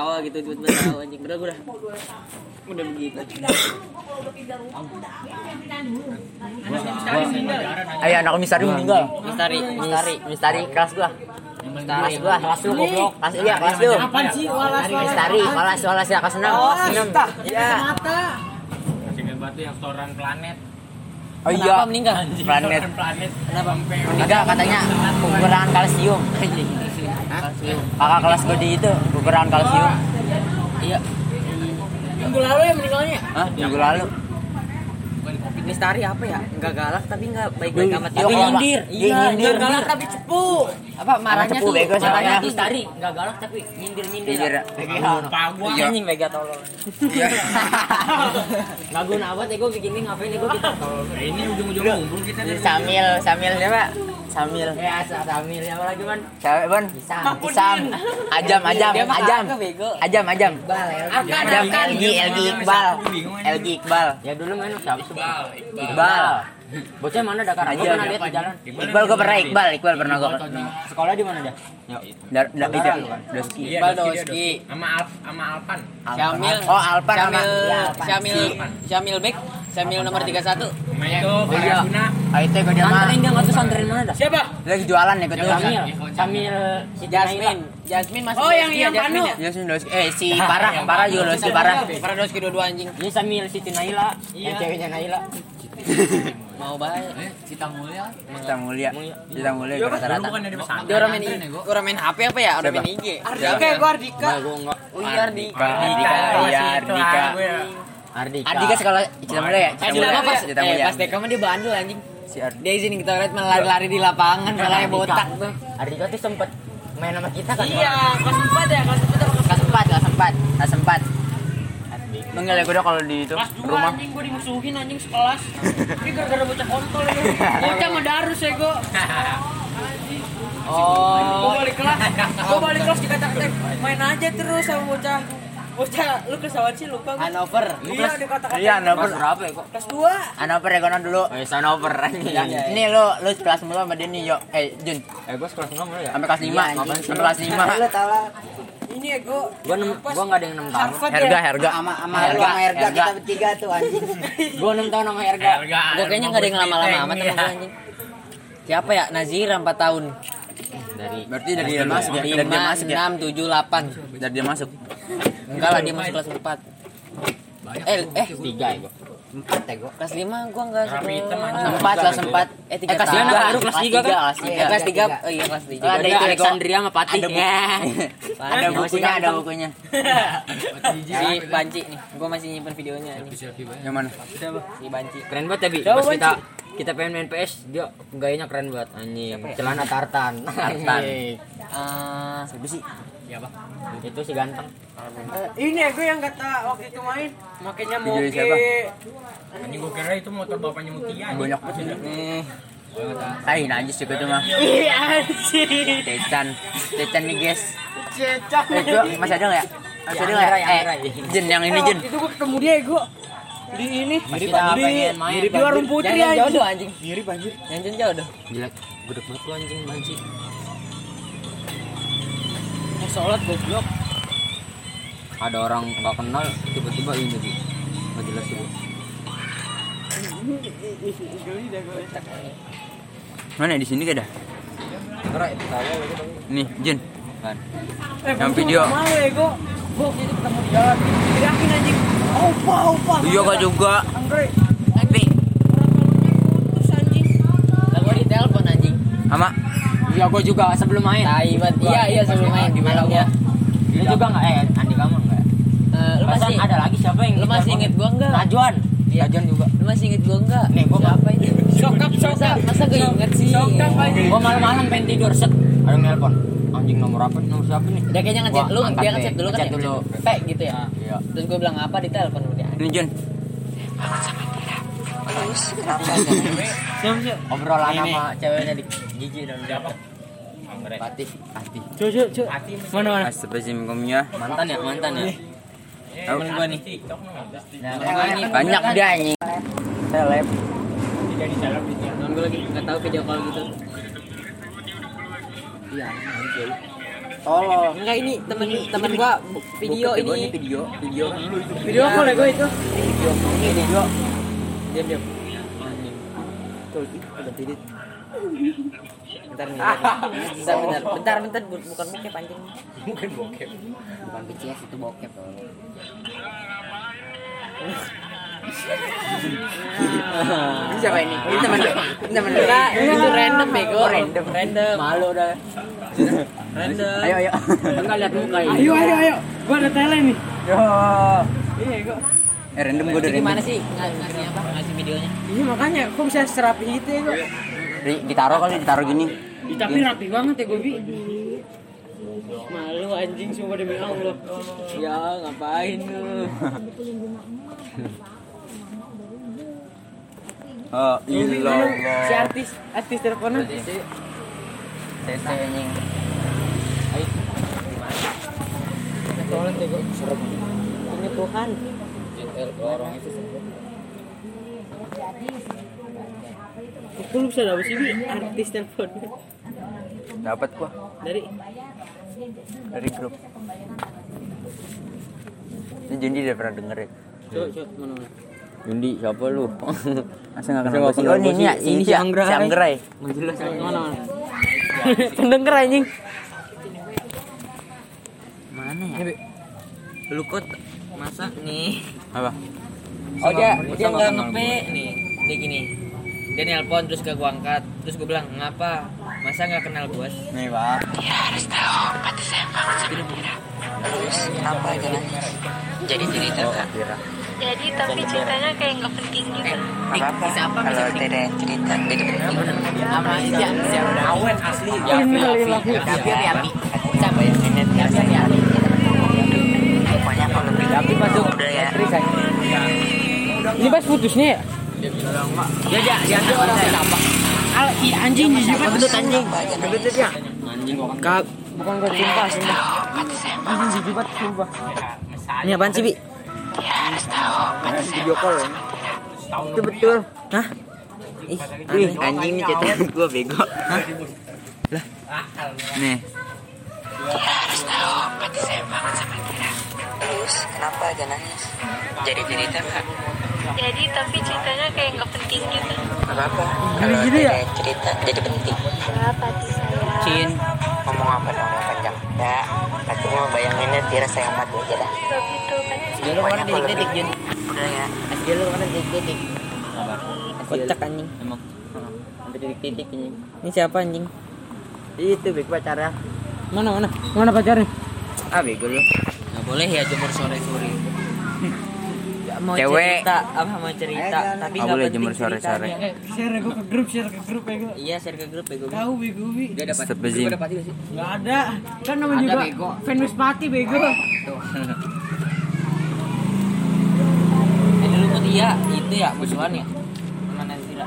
tawa gitu tiba-tiba tawa anjing udah udah udah begitu Ayo anak misteri meninggal. misteri misteri Misteri kelas gua. Kelas gua. Kelas lu goblok. Kelas iya kelas lu. Apaan sih? Walas, walas. Misteri, kelas kelas ya kelas 6. Oh, Kelas enam. astaga. Iya. Mata. Dengan batu yang setoran planet. Oh iya. Kenapa meninggal Planet. Planet. kenapa Meninggal katanya kekurangan kalsium. Kakak kelas gua di itu kekurangan kalsium. iya Minggu lalu ya meninggalnya. Hah? Minggu lalu. misteri apa ya nggak galak tapi nggak baik-baik amat Tapi nyindir. iya Nyindir. nggak galak tapi cepu apa marahnya cepu tuh bego marahnya soalnya. misteri nggak galak tapi nyindir nyindir Nyindir. Lupa gua. Iya. anjing mega tolol Iya. nggak guna amat ego begini ngapain ego kita tolol ini ujung-ujung ngumpul kita Samil, Samil siapa? Samil. ya samil siapa lagi man Cewek Bon. Isam. Isam. Ajam, Ajam, Ajam. Ajam, Ajam. Iqbal Ajam, LG, LG Iqbal. LG Iqbal. ya dulu main siapa Iqbal. Iqbal. Bocah mana Dakar Aja. pernah lihat di jalan Iqbal gue pernah Iqbal, Iqbal pernah gue. sekolah di mana dia Dar, dar, itu, Doski. Iya, Iqbal Doski. Sama Alp sama Alpan. Syamil Oh, Alpan sama. Syamil Ya, Alpan. Syamil Syamil Bek Syamil nomor 31 Sama itu iya. Faryasuna. Ah itu gue dia mah. Santerin dia nggak tuh santerin mana dah Siapa? Lagi jualan ya gue tuh. Syamil Syamil Jasmine Jasmine masih Oh, yang ya, yang Panu. Jasmine ya? Iya Doski. Eh si Parah, Parah juga Doski Parah. Para Doski dua-dua anjing Ini Syamil Siti Naila Yang ceweknya Naila Mau baik Cita mulia. Cita mulia. Cita mulia Dulu rata-rata. Dia orang main orang main HP apa ya? Orang main IG Ardika ya gua Ardika. Oh iya Ardika Ardika, iya Ardika. Ardika Ardika sekolah Cita mulia ya? Eh, Cita dulu mulia. pas, Cita eh, mulia. pas TK mah dia bandel anjing Si Ardika. Dia izin kita lihat malah lari-lari di lapangan malah botak tuh Ardika tuh sempet main sama kita kan Iya, kelas 4 ya, kelas 4 apa Kelas 4, kelas 4. Kelas 4. Manggil ya gue udah kalau di itu Kelas 2 rumah. anjing gua dimusuhin anjing sekelas. Ini gara-gara bocah kontol ya. Bocah mah darus ya gua. Gua Oh balik kelas. Gua balik kelas dikata-katain main aja terus sama bocah. Bocah lu kelas awal sih lupa gua. Hanover Iya dikata-katain. Iya, Hanover. Kelas berapa ya kok? Kelas 2. Hanover ya kono dulu. Oh, yes, Hanover Ya, Ini lo lo kelas mulu sama dia nih, yo. Eh, Jun. Eh, gua sekelas 6 ya? Sampai kelas 5, Iya, sampai kelas 5. Ini ya gua. Gua nem, gua enggak ada yang 6 tahun. Harvard Herga, ya. herga. sama sama Herga Herga. kita bertiga tuh anjing. Gua 6 tahun sama. Erga, Gua kayaknya enggak ada yang lama-lama amat sama Iya. gua anjing. Siapa ya? Nazira 4 tahun. Dari Berarti dari dia masuk ya? Dari 5, dia masuk ya? 6, 7, 8. Dari dia masuk. Enggak lah dia masuk kelas 4. Eh, eh 3 ya gua. Empat ya gua. Kelas 5 gua enggak Rapi hitam, sekolah. anjing. 4 kelas 4. Eh 3 Eh, kelas tiga. baru kelas 3 kan? Kelas Eh, tiga. kelas 3. Tiga. Oh iya kelas 3. Oh, ada itu, Alexandria sama Patih. Ada. Ya. Ada bukunya, ada bukunya. Si Banci nih. Gua masih nyimpen videonya nih. Yang mana? Si Banci. Keren banget tapi Coba pas kita kita pengen main PS dia gayanya keren banget anjing. Celana tartan. Tartan. Eh, Siapa sih? Itu si ganteng. Eh, Ini ya gua yang kata waktu itu main. Makanya mau siapa? Anjing gua kira itu motor bapaknya Mutia. anjing. Banyak banget. Nih. Tai najis juga tuh mah. Iya anjing. Tecan. Tecan nih, guys. Cecak. Eh, gua masih ada nggak ya? Masih ada nggak ya? Eh, Jun yang ini Jun. Itu gua ketemu dia ya gua. Di ini. Mirip di, apa, di, warung putri anjing. jodoh anjing. Mirip anjir. Yang jodoh. Jelek. Gudeg banget lu anjing banci. Sholat goblok. Ada orang nggak kenal tiba-tiba ini sih. Nggak jelas itu. Mana di sini gak ada? Nih, Jun. Kan. Eh, Yang video. Ya. Iya kak juga. Tapi anjing. sama Iya gua juga sebelum main. Tai banget. Iya, iya sebelum main di mana gua. Lu juga nggak eh Andi kamu nggak? Eh, lu masih ada lagi siapa yang lu masih inget gua enggak? Najwan. Iya. Najwan juga. Lu masih inget gua enggak? Nih, gua siapa itu? Sokap, Masa, sokap. masa gua inget sih? Sokap anjing. Gua malam-malam pengen tidur set. Ada nelpon. Anjing nomor apa? Nomor siapa nih? Dia kayaknya ngechat lu, dia ngechat dulu kan. Ngechat ya? dulu. Pe gitu ya. Iya. Terus gua bilang apa di telepon udah. Ini Jun. Obrolan Ini. sama ceweknya di Gigi dan Siapa? Patih, Patih. Coba, coba. Mana mana? Astagfirullahaladzim ya. Mantan ya, mantan ya. Temen gua nih. Nah, gua ini Banyak dia anjing. Seleb. Tidak di dalam di Temen gua lagi enggak tahu video call gitu. Iya, Tolong. Enggak ini temen temen gua video Bego, ini. video, video. Video call ya gue itu. Video, ini video. Diam diam. Tuh, ada tirit. Bentar nih. Bentar bentar. Bentar bentar bu- bukan bokep anjing. Bukan BCS itu bokep. Ini siapa ini? Ini teman. Ini teman. Enggak, itu random bego. Oh, random. Random. Malu dah. Random. Ayo, ayo. Enggak lihat muka ini. Ayo ayo ayo. Gua ada tele nih. Yo. Iya gua. Eh, random gue udah Jadi gimana sih Ngas- ngasih apa? Ngasih videonya. Iya makanya kok bisa serapi itu ya gua. Di- Ditaruh kali, ditaruh gini. Tapi rapi banget ya gue bi. Malu anjing sumpah demi Allah. Ya, ngapain lu? Oh, Si artis artis teleponan. CC anjing. Tolong bego. Ini Tuhan. Itu lu bisa dapet sih artis telepon. Dapat gua Dari dari grup. Ini Jundi udah pernah denger ya. coba coba mana mana. Yundi siapa lu? Masa nggak Masa kenal sih? Oh, ini ini ya, ini si Anggra. Si Anggerai. Mana mana. Pendenger anjing. Mana ya? Lu kok masa nih? Apa? Oh dia dia nggak ngepe nih. Dia gini. Dia nelpon terus ke gua angkat. Terus gua bilang, "Ngapa? Masa nggak kenal bos?" Nih, Pak. Jadi cerita kan. Jadi tapi ceritanya kayak nggak penting gitu. Apa-apa. Siapa Kalau tidak cerita, jadi Sama siapa? Siapa? Awen asli. Yapi. Siapa ya? Yapi, Yapi. Pokoknya Yapi masuk. udah ya. Ini pas putusnya ya? Ya, ya, dia orang siapa? Al, iya anjing jijik banget. Gendut anjing. Gendut ya. Anjing. Kak, Bukan gue sumpah sumpah. Anjing banget sumpah. ini apaan sih, Bi? Video call ya. Itu betul. Hah? Ih, anjing nih cetan gua bego. Lah. Nih. Terus kenapa aja nangis? Jadi cerita kak? Jadi tapi ceritanya kayak nggak penting gitu. Gak apa-apa. Kalau tidak cerita jadi penting. Kenapa sih saya? Cin. Ngomong apa dong yang panjang? Ya, artinya bayanginnya Tira sayang mati aja dah. Gak gitu kan? Dia lu mana detik-detik, Jun? Udah ya. Dia lu mana detik-detik? Apa? Kocak anjing. Emang. Sampai titik-titik ini. Ini siapa anjing? Itu bego pacarnya. Mana mana? Mana pacarnya? Ah, bego lu. Nggak boleh ya jemur sore-sore. Nggak mau Cewek. cerita, apa mau cerita, tapi Nggak nggak boleh penting jemur sore-sore. ceritanya. Eh, share gue ke grup, share ke grup ya gue. Iya, share ke grup ya gue. Tahu bego bi. Dia dapat. Step bezim. Gua dapat juga sih. Gak ada. Kan namanya Ada, juga bego. fanbase party bego. Eh dulu kok dia itu ya musuhan ya.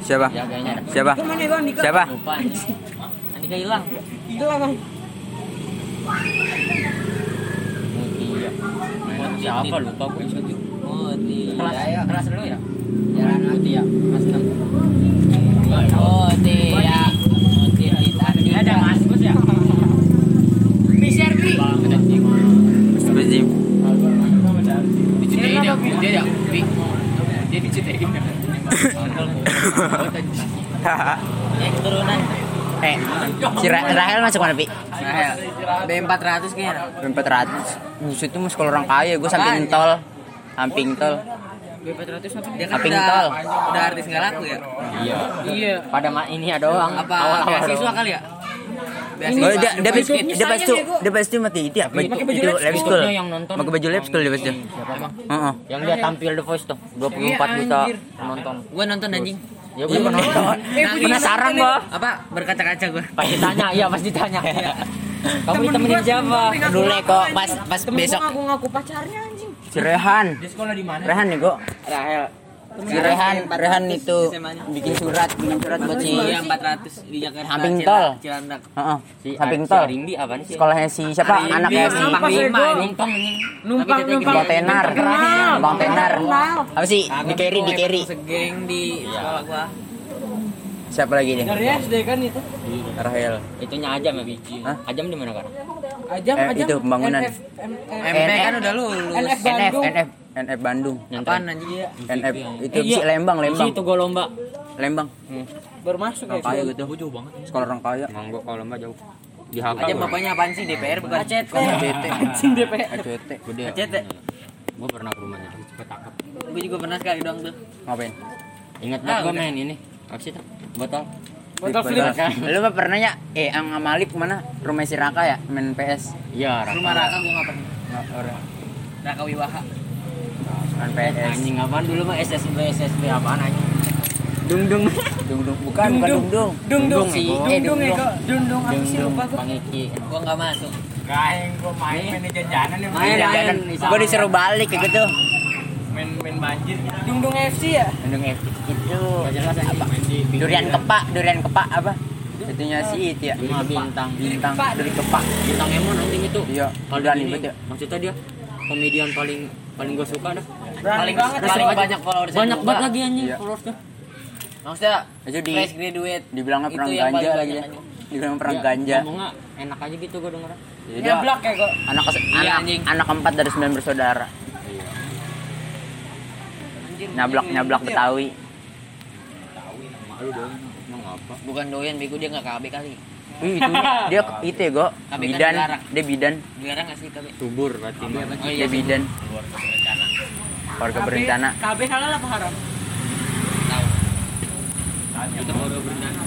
Siapa? Ya kayaknya ada. Siapa? Ke mana Andika? Siapa? Lupa. Andika hilang. Hilang kan? Siapa lupa gue. Oh, dia. Kelas kelas dulu ya. Jalan nanti ya. Kelas enam. Oh, dia. Oh, ada mas bos ya. Diceritain ya. Dia ya. Bi. Dia diceritain. Ya keturunan. Eh, si Ra- Rahel masuk mana, Pi? Rahel. B400 kayaknya. 400. Buset itu mas kalau orang kaya, gue samping tol. Samping tol. B400 apa? Dia kan udah, tol. udah artis nggak laku ya? Iya. Iya. Pada ma ini ya doang. Apa Awal-awal beasiswa kali ya? Oh, dia dia pas Ikutnya dia pas saya, tuh bego. dia pas tuh mati itu ya. Pakai baju Itu lab school. yang nonton. Pakai baju lab school dia pas tuh. Siapa emang? Heeh. Yang dia tampil The Voice tuh 24 Iya, juta penonton. Gue nonton anjing. Ya gue juga nonton. Eh, punya Penasaran gua. Apa? Berkaca-kaca gue. Pas ditanya, iya pas ditanya. Kamu Temen ditemenin gua siapa? ngaku- Dulu kok pas pas besok gua ngaku-ngaku pacarnya anjing. si Rehan. Di sekolah di mana? Rehan nih kok. Rahel. Si Rehan, Rehan itu bikin surat, bikin surat buat si Iya 400 di Jakarta. Samping Cila- tol. Cilandak. Heeh. Si Samping si tol. Arindi apa sih? Sekolahnya si siapa? Anaknya si gua? ini. Numpang. Numpang numpang. Bang Tenar. Bang Tenar. Apa sih? Di carry, di carry. Segeng di sekolah gua. Siapa lagi nih? Dari SD kan itu. Rahel. Itunya Ajam ya biji. Hah? Ajam di mana kan? Ajam, Eh, ajam. itu pembangunan. NF, MP kan udah lulus. NF NF Bandung. NF NF Bandung Apaan anjing? NF itu Eh, iya. Lembang Lembang itu gua lomba Lembang Baru masuk ya. orang kaya gitu jauh banget sekolah orang kaya emang gua kalau lomba jauh di Haga Aja gua. bapaknya apaan sih DPR bukan? ACT. ACT Anjing DPR. ACT gede ACT. gua pernah ke rumahnya cepet takap Gue juga pernah sekali doang tuh. ngapain ingat banget gua udah. main ini apa sih tuh botol Botol flip. lu mah pernah ya eh ang sama Alip mana rumah si Raka ya main PS iya Rumah Raka gue nggak pernah. Raka Wiwaha. Main PS anjing apaan? Dulu mah SSB SSB apaan anjing? Dung dung dung dung bukan bukan dung dung Dung dung sih. Dung ya kok. Dung dung apa Dung sih dung lupa gua. Bang Iki Gue nggak masuk. Kain gua main main jajanan nih Main, Jajanan. gua disuruh balik kayak gitu. Main main banjir. Dung dung FC ya. dung F itu apa? Durian kepak durian kepak apa? Itunya si itu ya. Lima bintang. bintang. Duri kepak. Bintang Emon anjing itu. Iya kalau ini ribet ya. maksudnya dia komedian paling paling gue suka dah Berani banget. Paling ya. banyak followersnya banyak banget lagi anjing Iya. followersnya Maksudnya itu di fresh graduate. dibilangnya perang paling ganja lagi ya dibilang perang Dia ganja ngomongnya enak aja gitu gue denger Jadi dia Ngeblak ya kok. anak Iya, anak, anjing. anak keempat dari sembilan bersaudara nyablak nyablak betawi malu dong emang apa Bukan doyan bego dia nggak KB kali. Ih, itu dia itu ya go kan bidan dia bidan Dilarang nggak sih KB? subur berarti. Oh dia iya. bidan keluarga berencana KB halal apa haram? Tahu. itu baru berencana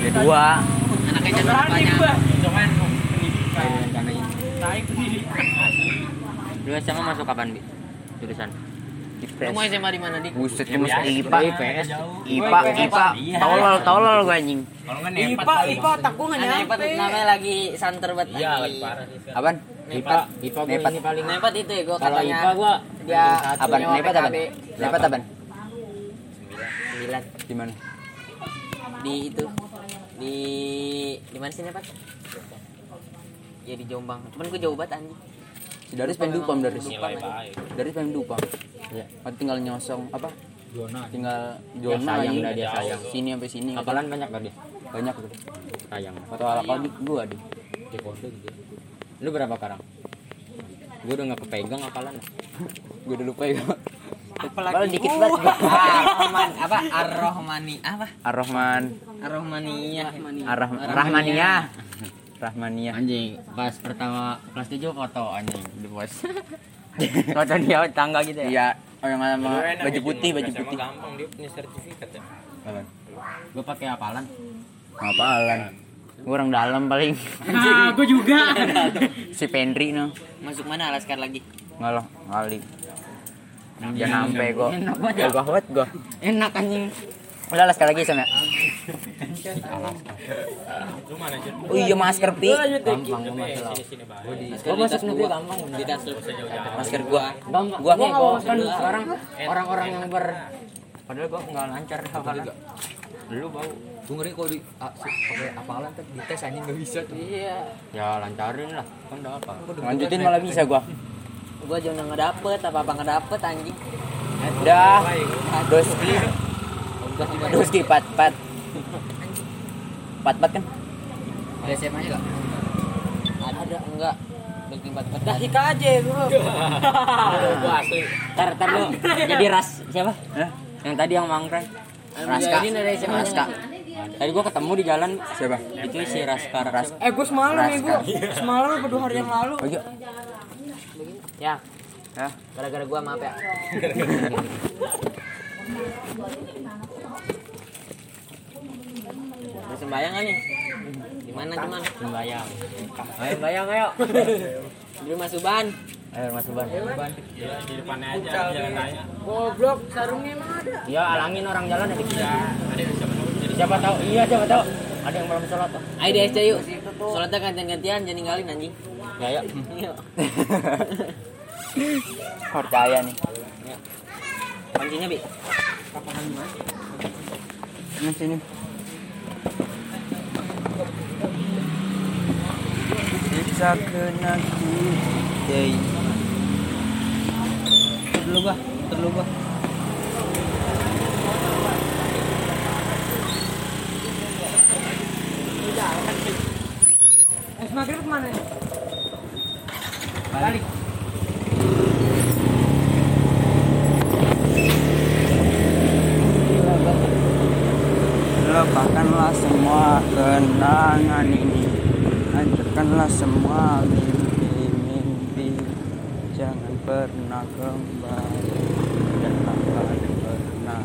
dua Anaknya jangan banyak. Cuman pendidikan. Naik pendidikan. lu SMA masuk kapan bi jurusan Lu mau SMA di mana dik? buset lu masuk IPA IPS IPA IPA tolol tolol gue anjing Kalau IPA. IPA otak gua nggak Anak nyampe. Namanya lagi santer banget. Iya, lagi. parah sih. apaan IPA IPA gue paling Nepat itu ya gua kalau katanya. IPA gua dia apaan? nyawa nepat PKB. nepat apaan? Sembilan. di mana di itu. Di di mana sih Nepat? Ya di Jombang. Cuman gua jauh banget anjing. si Daris pengen dupam Daris. Daris pengen dupam. Iya. kan tinggal nyosong apa? Zona tinggal zona sayang anjing. dah, dia sayang. sini sampai sini. Hafalan banyak gak dia banyak. Tuh sayang. Atau ala kau gua deh di kode gitu. Lu berapa karang gue udah gak kepegang hafalan gua udah lupa ya. Apalagi? Padahal dikit banget. Ar-Rahman apa? Ar-Rahmani apa? Ar-Rahman. Ar-Rahmaniyah. Ar-Rah Rahmaniyah Rahmaniyah anjing pas pertama kelas 7 foto anjing di pos foto dia tangga gitu ya? Iya oh yang sama baju putih baju putih. gampang dia punya sertifikat ya. gue pakai hafalan ngapalan gua orang dalam paling. Nah, gua juga. si Pendri no. Masuk mana Alaskar lagi? Ngalah kali jangan sampai gua gua gawat gua. Enak anjing. Udah lah sekali lagi sama ya. Oh iya masker pi. Gampang gue masalah. Sini sini Bang. gue masuk negeri gampang masker gua. Gua- kan sekarang orang-orang yang ber padahal gua nggak lancar hafalan lu bau. Gua ngeri kok di pakai apalan tuh di tes anjing gak bisa tuh. Iya. ya lancarin lah. Kan udah apa? Lanjutin malah bisa gua Gua aja udah nggak dapet apa-apa nggak dapet anjing. udah doski doski pat pat. Pat pat kan? Ada SMA nya gak Ada enggak? Dah hika aja. Gua asli. tar tar lu. Jadi ras siapa? Hah? yang tadi yang mangkrak Raska. Raska. Tadi gua ketemu di jalan. Siapa? Itu si Raskar Ras. Eh gua semalam nih gua. Semalam apa dua hari yang lalu. oh iya Ya, ya gara-gara gua maaf ya. Mau sembayang nggak nih? Di mana cuman? sembayang Ayo sembayang ayo. Di rumah Suban. ayo mas Uban Ya, di depannya aja jalan raya. Goblok, sarungnya emang ada. ya alangin orang jalan ya dikit Ya, ada yang siapa tahu jadi siapa tahu iya siapa tahu ada yang belum sholat tuh Ayo di SC yuk. Sholatnya gantian-gantian, jangan ninggalin anjing. Ya ya Yuk. percaya nih Kuncinya, Bi. ini sini bisa kena kita Dulu gua, dulu gua. Habis maghrib ke mana nih? Balik. Lupakanlah semua kenangan ini Hancurkanlah semua mimpi-mimpi Jangan pernah kembali. Dan akan pernah